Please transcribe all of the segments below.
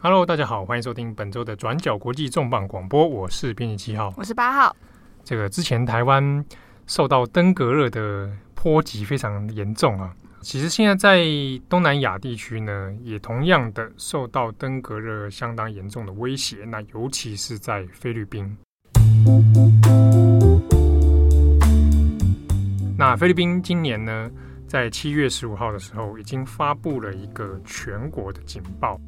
Hello，大家好，欢迎收听本周的转角国际重磅广播，我是编辑七号，我是八号。这个之前台湾受到登革热的波及非常严重啊，其实现在在东南亚地区呢，也同样的受到登革热相当严重的威胁，那尤其是在菲律宾。那菲律宾今年呢，在七月十五号的时候，已经发布了一个全国的警报。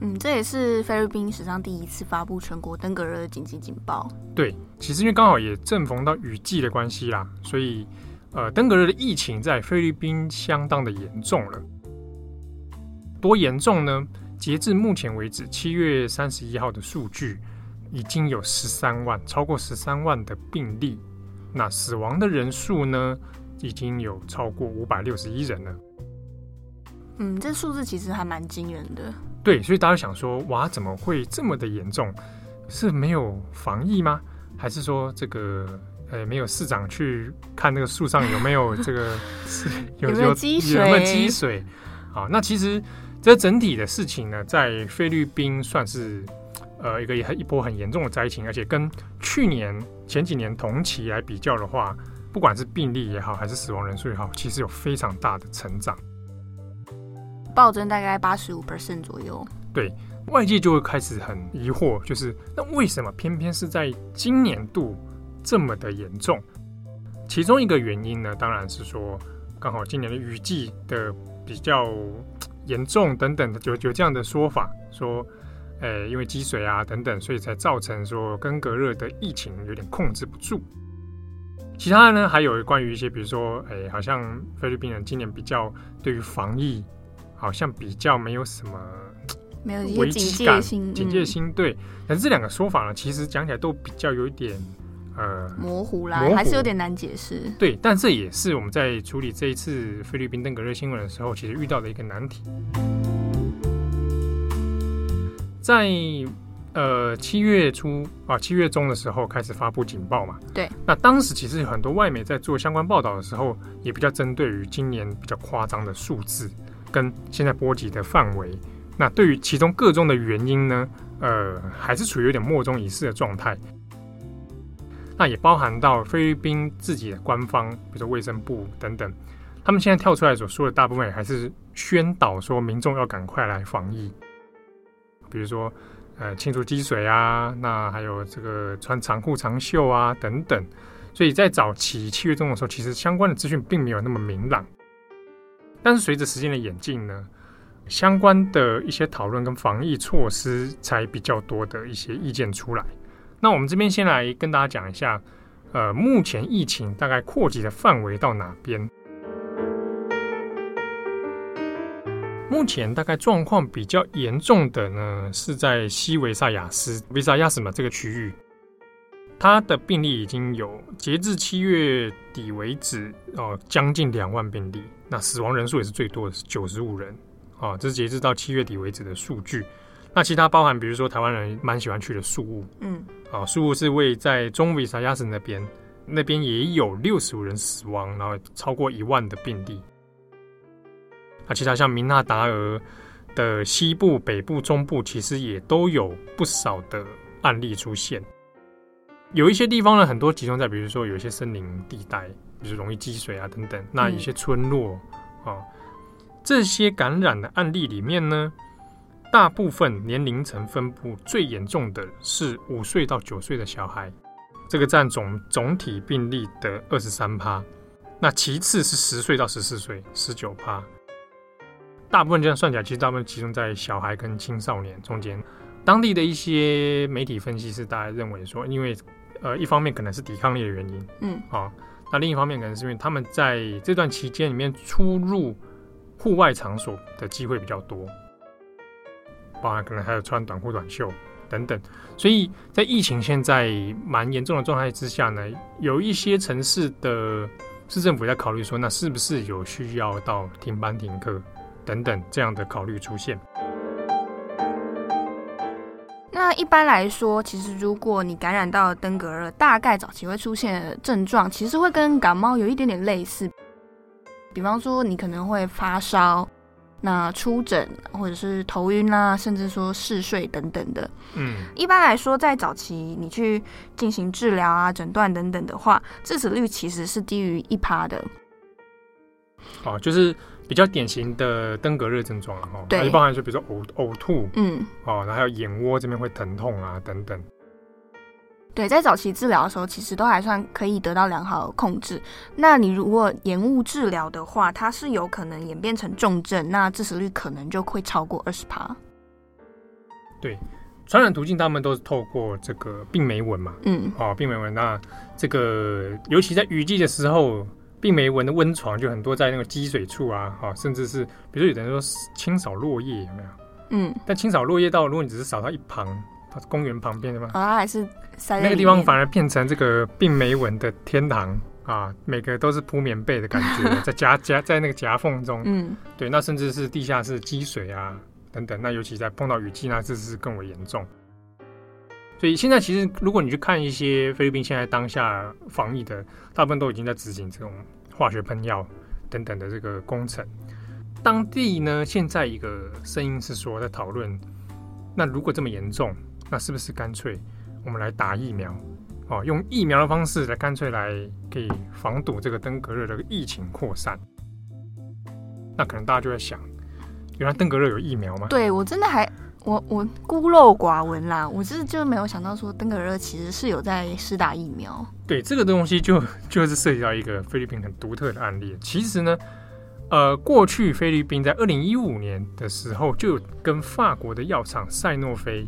嗯，这也是菲律宾史上第一次发布全国登革热的紧急警报。对，其实因为刚好也正逢到雨季的关系啦，所以呃，登革热的疫情在菲律宾相当的严重了。多严重呢？截至目前为止，七月三十一号的数据已经有十三万，超过十三万的病例。那死亡的人数呢，已经有超过五百六十一人了。嗯，这数字其实还蛮惊人的。对，所以大家想说，哇，怎么会这么的严重？是没有防疫吗？还是说这个呃没有市长去看那个树上有没有这个是 有有没有积水？有没有积水？好，那其实这整体的事情呢，在菲律宾算是。呃，一个也很一波很严重的灾情，而且跟去年前几年同期来比较的话，不管是病例也好，还是死亡人数也好，其实有非常大的成长，暴增大概八十五 percent 左右。对，外界就会开始很疑惑，就是那为什么偏偏是在今年度这么的严重？其中一个原因呢，当然是说刚好今年的雨季的比较严重等等的，有有这样的说法说。诶，因为积水啊等等，所以才造成说登革热的疫情有点控制不住。其他的呢，还有关于一些，比如说，诶，好像菲律宾人今年比较对于防疫，好像比较没有什么没有危机感、警戒心。对，但是这两个说法呢，其实讲起来都比较有一点呃模糊啦，模糊，还是有点难解释。对，但这也是我们在处理这一次菲律宾登革热新闻的时候，其实遇到的一个难题。在呃七月初啊七月中的时候开始发布警报嘛，对。那当时其实有很多外媒在做相关报道的时候，也比较针对于今年比较夸张的数字跟现在波及的范围。那对于其中各中的原因呢，呃，还是处于有点莫衷一是的状态。那也包含到菲律宾自己的官方，比如说卫生部等等，他们现在跳出来所说的大部分也还是宣导说民众要赶快来防疫。比如说，呃，清除积水啊，那还有这个穿长裤长袖啊等等，所以在早期七月中的时候，其实相关的资讯并没有那么明朗。但是随着时间的演进呢，相关的一些讨论跟防疫措施才比较多的一些意见出来。那我们这边先来跟大家讲一下，呃，目前疫情大概扩及的范围到哪边？目前大概状况比较严重的呢，是在西维萨亚斯维萨亚斯嘛这个区域，它的病例已经有截至七月底为止哦，将近两万病例，那死亡人数也是最多的是九十五人啊，这是截至到七月底为止的数据。那其他包含比如说台湾人蛮喜欢去的宿务，嗯，啊宿务是位在中维萨亚斯那边，那边也有六十五人死亡，然后超过一万的病例。那其他像明纳达尔的西部、北部、中部，其实也都有不少的案例出现。有一些地方呢，很多集中在，比如说有一些森林地带，就是容易积水啊等等。那一些村落啊、嗯哦，这些感染的案例里面呢，大部分年龄层分布最严重的是五岁到九岁的小孩，这个占总总体病例的二十三趴。那其次是十岁到十四岁，十九趴。大部分这样算起来，其实大部分集中在小孩跟青少年中间。当地的一些媒体分析是大家认为说，因为呃，一方面可能是抵抗力的原因，嗯，啊，那另一方面可能是因为他们在这段期间里面出入户外场所的机会比较多，包含可能还有穿短裤短袖等等。所以在疫情现在蛮严重的状态之下呢，有一些城市的市政府在考虑说，那是不是有需要到停班停课？等等这样的考虑出现。那一般来说，其实如果你感染到登革热，大概早期会出现的症状，其实会跟感冒有一点点类似。比方说，你可能会发烧，那出疹或者是头晕啊，甚至说嗜睡等等的。嗯，一般来说，在早期你去进行治疗啊、诊断等等的话，致死率其实是低于一趴的。哦，就是比较典型的登革热症状了哈。对，包含说比如说呕呕吐，嗯，哦，然后还有眼窝这边会疼痛啊等等。对，在早期治疗的时候，其实都还算可以得到良好的控制。那你如果延误治疗的话，它是有可能演变成重症，那致死率可能就会超过二十趴。对，传染途径他们都是透过这个病媒蚊嘛，嗯，哦，病媒蚊，那这个尤其在雨季的时候，病媒蚊的温床就很多在那个积水处啊，哈、哦，甚至是比如说有人说清扫落叶有没有？嗯，但清扫落叶到如果你只是扫到一旁。它是公园旁边的吗？啊，还是那个地方反而变成这个病媒蚊的天堂啊！每个都是铺棉被的感觉，在夹夹在那个夹缝中，嗯，对，那甚至是地下室积水啊等等，那尤其在碰到雨季，那这是更为严重。所以现在其实如果你去看一些菲律宾现在当下防疫的，大部分都已经在执行这种化学喷药等等的这个工程。当地呢，现在一个声音是说在讨论，那如果这么严重。那是不是干脆我们来打疫苗？哦，用疫苗的方式来干脆来可以防堵这个登革热的疫情扩散？那可能大家就在想，原来登革热有疫苗吗？对，我真的还我我孤陋寡闻啦，我是就没有想到说登革热其实是有在施打疫苗。对，这个东西就就是涉及到一个菲律宾很独特的案例。其实呢，呃，过去菲律宾在二零一五年的时候就跟法国的药厂赛诺菲。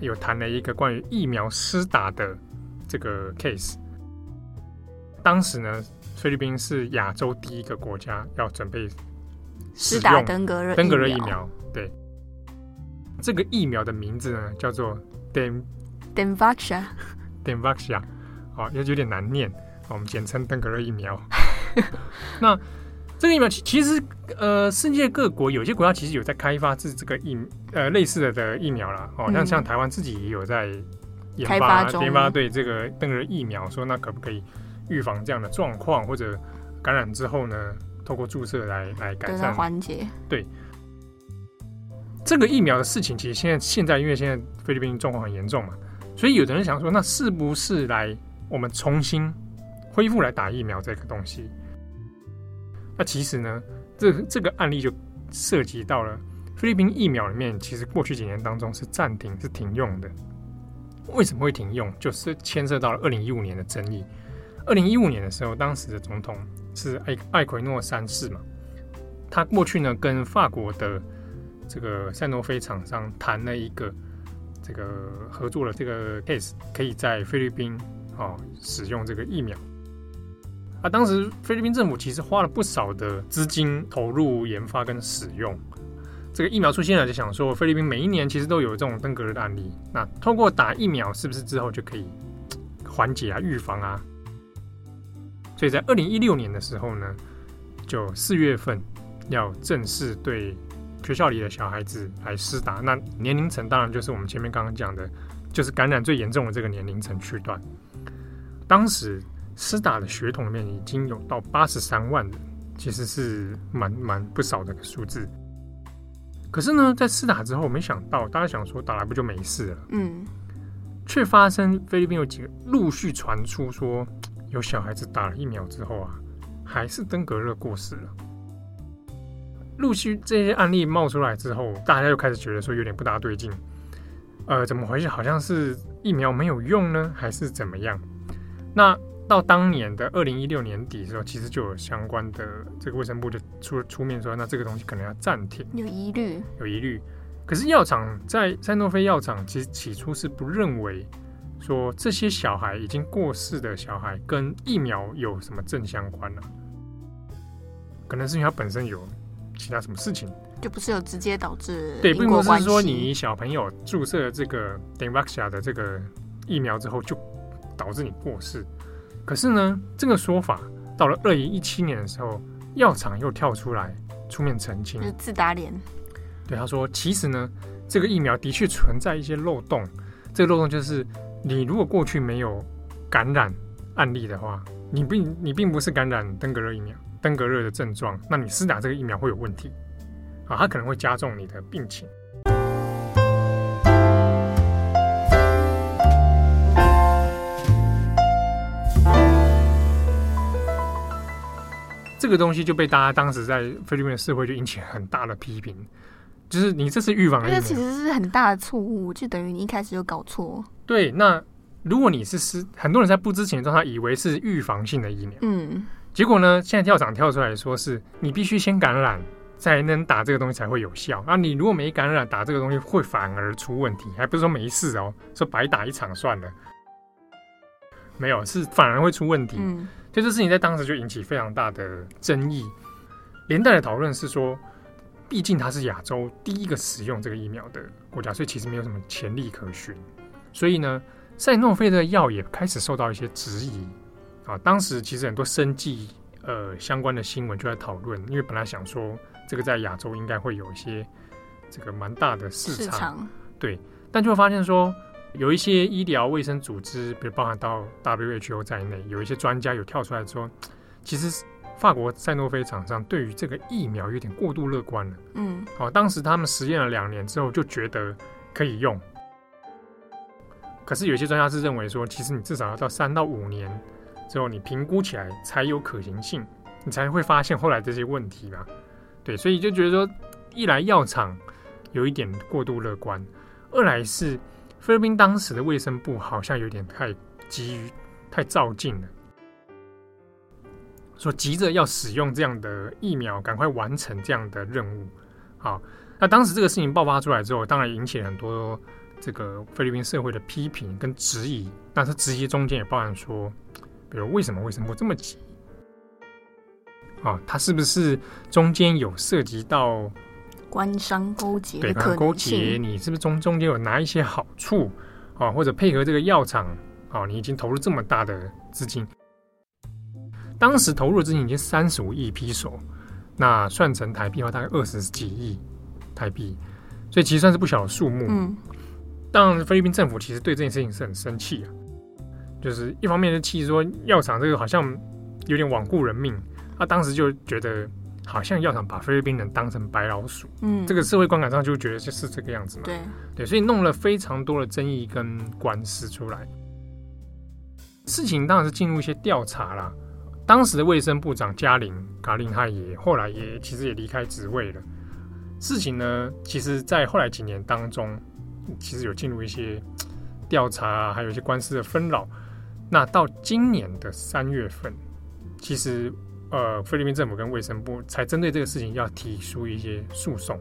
有谈了一个关于疫苗施打的这个 case。当时呢，菲律宾是亚洲第一个国家要准备施打登革热登革热疫苗。对，这个疫苗的名字呢叫做 dem Dengvaxia Dengvaxia 哦，也有点难念，我们简称登革热疫苗。那这个疫苗其其实，呃，世界各国有些国家其实有在开发这这个疫呃类似的的疫苗啦，哦，像像台湾自己也有在研发研发对这个登革热疫苗，说那可不可以预防这样的状况，或者感染之后呢，透过注射来来改善缓解。对，这个疫苗的事情，其实现在现在因为现在菲律宾状况很严重嘛，所以有的人想说，那是不是来我们重新恢复来打疫苗这个东西？那其实呢，这这个案例就涉及到了菲律宾疫苗里面，其实过去几年当中是暂停、是停用的。为什么会停用？就是牵涉到了二零一五年的争议。二零一五年的时候，当时的总统是艾艾奎诺三世嘛，他过去呢跟法国的这个赛诺菲厂商谈了一个这个合作的这个 case，可以在菲律宾啊使用这个疫苗。啊，当时菲律宾政府其实花了不少的资金投入研发跟使用这个疫苗出现了，就想说菲律宾每一年其实都有这种登革热的案例。那通过打疫苗，是不是之后就可以缓解啊、预防啊？所以在二零一六年的时候呢，就四月份要正式对学校里的小孩子来施打。那年龄层当然就是我们前面刚刚讲的，就是感染最严重的这个年龄层区段。当时。施打的血统里面已经有到八十三万人，其实是蛮蛮不少的个数字。可是呢，在施打之后，没想到大家想说打来不就没事了，嗯，却发生菲律宾有几个陆续传出说，有小孩子打了疫苗之后啊，还是登革热过世了。陆续这些案例冒出来之后，大家又开始觉得说有点不大对劲，呃，怎么回事？好像是疫苗没有用呢，还是怎么样？那到当年的二零一六年底的时候，其实就有相关的这个卫生部就出出面说，那这个东西可能要暂停，有疑虑，有疑虑。可是药厂在赛诺菲药厂其实起初是不认为说这些小孩已经过世的小孩跟疫苗有什么正相关呢、啊？可能是因为它本身有其他什么事情，就不是有直接导致对，并不是说你小朋友注射了这个 Dengvaxia 的这个疫苗之后就导致你过世。可是呢，这个说法到了二零一七年的时候，药厂又跳出来出面澄清，就是自打脸。对，他说，其实呢，这个疫苗的确存在一些漏洞。这个漏洞就是，你如果过去没有感染案例的话，你并你并不是感染登革热疫苗登革热的症状，那你施打这个疫苗会有问题。啊，它可能会加重你的病情。这个东西就被大家当时在菲律宾的社会就引起很大的批评，就是你这是预防的，这其实是很大的错误，就等于你一开始就搞错。对，那如果你是是很多人在不知情的状态以为是预防性的疫苗，嗯，结果呢，现在药厂跳出来说是你必须先感染才能打这个东西才会有效，那你如果没感染打这个东西会反而出问题，还不是说没事哦，说白打一场算了，没有，是反而会出问题。嗯。这件事情在当时就引起非常大的争议，连带的讨论是说，毕竟它是亚洲第一个使用这个疫苗的国家，所以其实没有什么潜力可循。所以呢，赛诺菲的药也开始受到一些质疑啊。当时其实很多生计呃相关的新闻就在讨论，因为本来想说这个在亚洲应该会有一些这个蛮大的市场，市场对，但就会发现说。有一些医疗卫生组织，比如包含到 WHO 在内，有一些专家有跳出来说，其实法国赛诺菲厂商对于这个疫苗有点过度乐观了。嗯，好，当时他们实验了两年之后就觉得可以用，可是有些专家是认为说，其实你至少要到三到五年之后，你评估起来才有可行性，你才会发现后来这些问题吧。对，所以就觉得说，一来药厂有一点过度乐观，二来是。菲律宾当时的卫生部好像有点太急于、太躁进了，说急着要使用这样的疫苗，赶快完成这样的任务。好，那当时这个事情爆发出来之后，当然引起了很多这个菲律宾社会的批评跟质疑。但是质疑中间也包含说，比如为什么卫生部这么急？啊，他是不是中间有涉及到？官商勾结，对，勾结，你是不是中中间有拿一些好处啊？或者配合这个药厂啊？你已经投入这么大的资金，当时投入的资金已经三十五亿批手，那算成台币的话，大概二十几亿台币，所以其实算是不小的数目。嗯，当然菲律宾政府其实对这件事情是很生气啊，就是一方面是气说药厂这个好像有点罔顾人命，他当时就觉得。好像药厂把菲律宾人当成白老鼠，嗯，这个社会观感上就觉得就是这个样子嘛，对对，所以弄了非常多的争议跟官司出来。事情当然是进入一些调查啦。当时的卫生部长加林卡林他也后来也其实也离开职位了。事情呢，其实在后来几年当中，其实有进入一些调查啊，还有一些官司的纷扰。那到今年的三月份，其实。呃，菲律宾政府跟卫生部才针对这个事情要提出一些诉讼。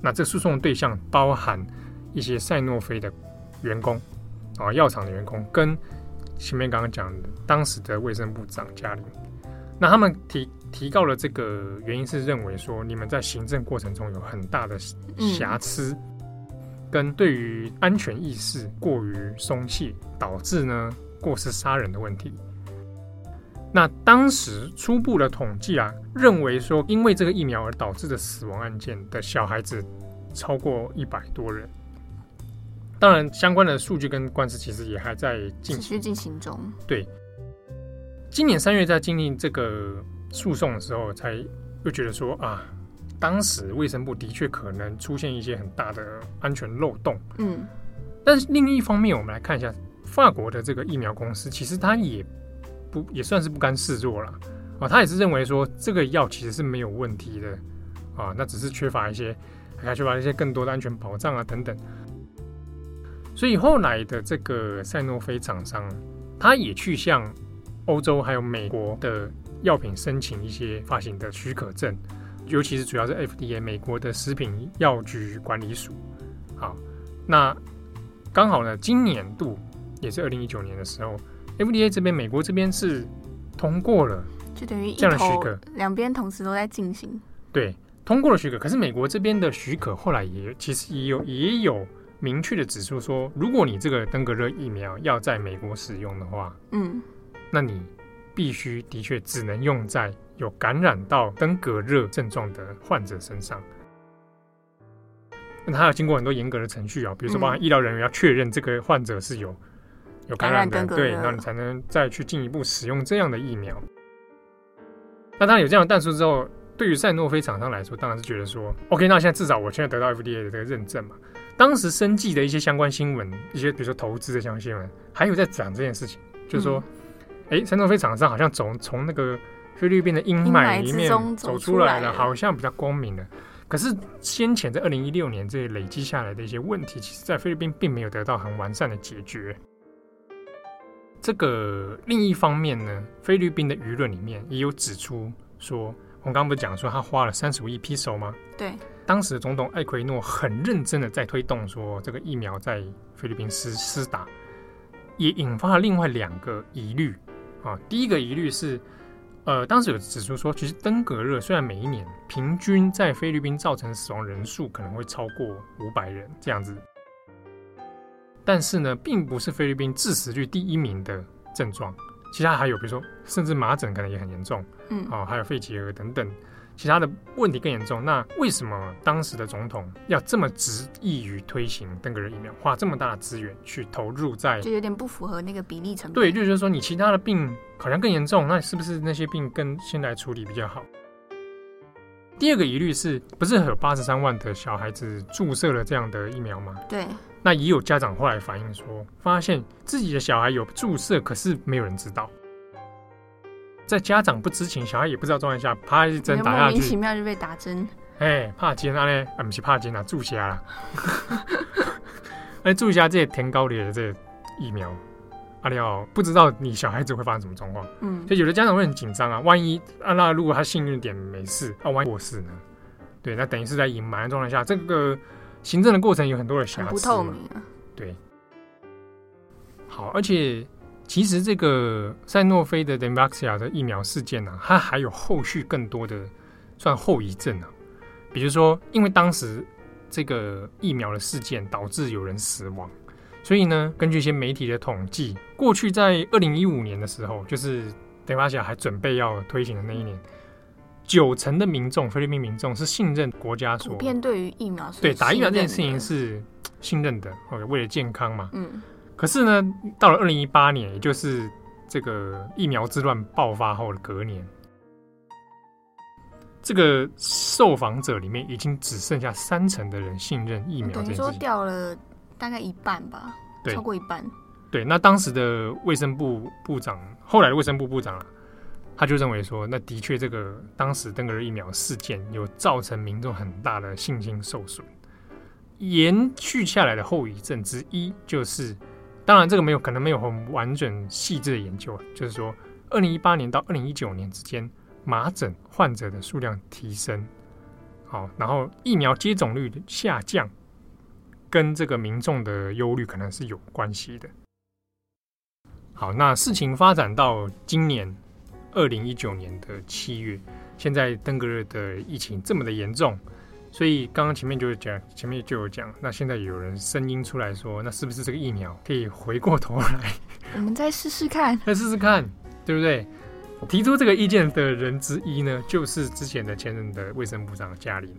那这诉讼的对象包含一些赛诺菲的员工啊，药厂的员工，跟前面刚刚讲的当时的卫生部长加林。那他们提提告了这个原因是认为说，你们在行政过程中有很大的瑕疵，跟对于安全意识过于松懈，导致呢过失杀人的问题。那当时初步的统计啊，认为说因为这个疫苗而导致的死亡案件的小孩子超过一百多人。当然，相关的数据跟官司其实也还在进持续进行中。对，今年三月在经历这个诉讼的时候，才又觉得说啊，当时卫生部的确可能出现一些很大的安全漏洞。嗯，但是另一方面，我们来看一下法国的这个疫苗公司，其实它也。不也算是不甘示弱了啊！他也是认为说这个药其实是没有问题的啊，那只是缺乏一些，还缺乏一些更多的安全保障啊等等。所以后来的这个赛诺菲厂商，他也去向欧洲还有美国的药品申请一些发行的许可证，尤其是主要是 FDA 美国的食品药局管理署。好，那刚好呢，今年度也是二零一九年的时候。FDA 这边，美国这边是通过了，就等于这样的许可，两边同时都在进行。对，通过了许可。可是美国这边的许可后来也其实也有也有明确的指出说，如果你这个登革热疫苗要在美国使用的话，嗯，那你必须的确只能用在有感染到登革热症状的患者身上。那他要经过很多严格的程序啊，比如说包含医疗人员要确认这个患者是有。有感染的，对，那你才能再去进一步使用这样的疫苗。那当然有这样的但书之后，对于赛诺菲厂商来说，当然是觉得说，OK，那现在至少我现在得到 FDA 的这个认证嘛。当时生计的一些相关新闻，一些比如说投资的相关新闻，还有在讲这件事情，就是说，哎、嗯，赛诺菲厂商好像从从那个菲律宾的阴霾里面走出来了，好像比较光明了。可是先前在二零一六年这些累积下来的一些问题，其实在菲律宾并没有得到很完善的解决。这个另一方面呢，菲律宾的舆论里面也有指出说。我刚刚不是讲说他花了三十五亿披手吗？对，当时总统艾奎诺很认真的在推动说这个疫苗在菲律宾施施打，也引发了另外两个疑虑啊。第一个疑虑是，呃，当时有指出说，其实登革热虽然每一年平均在菲律宾造成死亡人数可能会超过五百人这样子，但是呢，并不是菲律宾致死率第一名的症状。其他还有，比如说，甚至麻疹可能也很严重，嗯，哦，还有肺结核等等，其他的问题更严重。那为什么当时的总统要这么执意于推行登革热疫苗，花这么大的资源去投入在，就有点不符合那个比例成本。对，就是说你其他的病好像更严重，那是不是那些病更先来处理比较好？第二个疑虑是不是有八十三万的小孩子注射了这样的疫苗吗？对。那也有家长后来反映说，发现自己的小孩有注射，可是没有人知道，在家长不知情、小孩也不知道状态下，啪一针打下去，莫名其妙就被打针。哎，怕针啊嘞，啊不是怕针啊，注射啦。哎，注下这些天高烈的这个疫苗，阿廖不知道你小孩子会发生什么状况。嗯，所以有的家长会很紧张啊，万一啊那如果他幸运点没事，啊万一过世呢？对，那等于是在隐瞒的状态下，这个。行政的过程有很多的瑕疵，不透明啊。对，好，而且其实这个赛诺菲的 Dengvaxia 的疫苗事件呢、啊，它还有后续更多的算后遗症啊。比如说，因为当时这个疫苗的事件导致有人死亡，所以呢，根据一些媒体的统计，过去在二零一五年的时候，就是 Dengvaxia 还准备要推行的那一年。九成的民众，菲律宾民众是信任国家所，普遍对于疫苗是对打疫苗这件事情是信任的，哦，为了健康嘛。嗯。可是呢，到了二零一八年，也就是这个疫苗之乱爆发后的隔年，这个受访者里面已经只剩下三成的人信任疫苗等于说掉了大概一半吧，对，超过一半。对，那当时的卫生部部长，后来的卫生部部长啊。他就认为说，那的确，这个当时登革热疫苗事件有造成民众很大的信心受损。延续下来的后遗症之一，就是当然这个没有可能没有很完整细致的研究，就是说，二零一八年到二零一九年之间，麻疹患者的数量提升，好，然后疫苗接种率的下降，跟这个民众的忧虑可能是有关系的。好，那事情发展到今年。二零一九年的七月，现在登革热的疫情这么的严重，所以刚刚前面就是讲，前面就有讲，那现在有人声音出来说，那是不是这个疫苗可以回过头来？我们再试试看，再试试看，对不对？提出这个意见的人之一呢，就是之前的前任的卫生部长加林。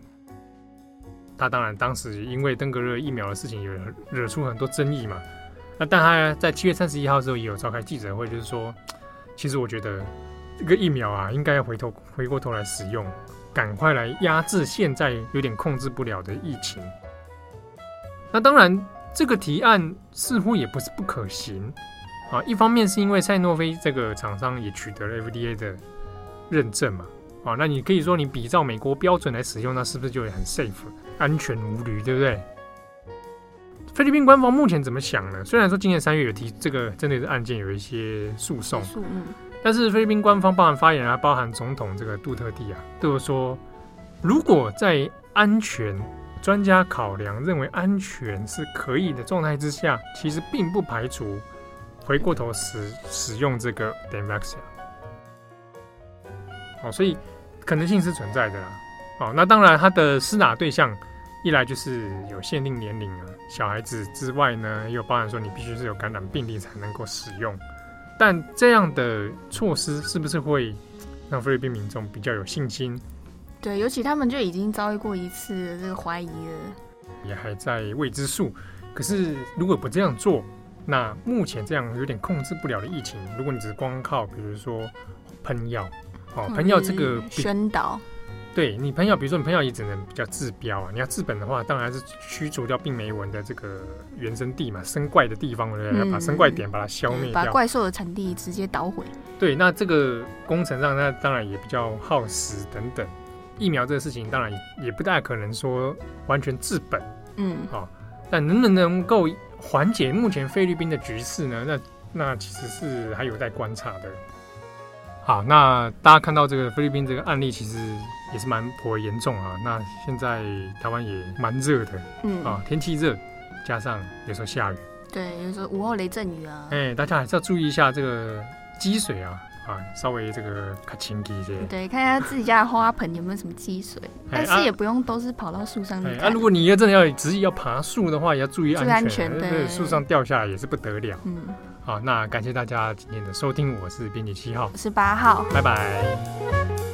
他当然当时因为登革热疫苗的事情，有惹出很多争议嘛。那但他在七月三十一号的时候也有召开记者会，就是说，其实我觉得。这个疫苗啊，应该要回头回过头来使用，赶快来压制现在有点控制不了的疫情。那当然，这个提案似乎也不是不可行啊。一方面是因为赛诺菲这个厂商也取得了 FDA 的认证嘛，啊，那你可以说你比照美国标准来使用，那是不是就会很 safe、安全无虞，对不对？菲律宾官方目前怎么想呢？虽然说今年三月有提这个针对的案件有一些诉讼。但是菲律宾官方包含发言啊，包含总统这个杜特地啊，都有说，如果在安全专家考量认为安全是可以的状态之下，其实并不排除回过头使使用这个 Dengvaxia。哦，所以可能性是存在的啦。哦，那当然它的施打对象一来就是有限定年龄啊，小孩子之外呢，也有包含说你必须是有感染病例才能够使用。但这样的措施是不是会 让菲律宾民众比较有信心？对，尤其他们就已经遭遇过一次这个怀疑了，也还在未知数。可是如果不这样做，那目前这样有点控制不了的疫情，如果你只是光靠比如说喷药，哦，喷药这个宣导，对你朋友，比如说你朋友也只能比较治标啊。你要治本的话，当然是驱逐掉病媒蚊的这个原生地嘛，生怪的地方，对不对？要把生怪点把它消灭掉，把怪兽的产地直接捣毁。对，那这个工程上，那当然也比较耗时等等。疫苗这个事情，当然也也不大可能说完全治本，嗯，好、哦，但能不能够缓解目前菲律宾的局势呢？那那其实是还有待观察的。好，那大家看到这个菲律宾这个案例，其实也是蛮颇为严重啊。那现在台湾也蛮热的，嗯啊，天气热，加上有时候下雨，对，有时候午后雷阵雨啊。哎、欸，大家还是要注意一下这个积水啊，啊，稍微这个看清一些。对，看一下自己家的花盆有没有什么积水，欸、但是也不用都是跑到树上面。那、欸啊、如果你要真的要执意要爬树的话，也要注意安全，安全对，树上掉下来也是不得了。嗯。好，那感谢大家今天的收听，我是编辑七号，我是八号，拜拜。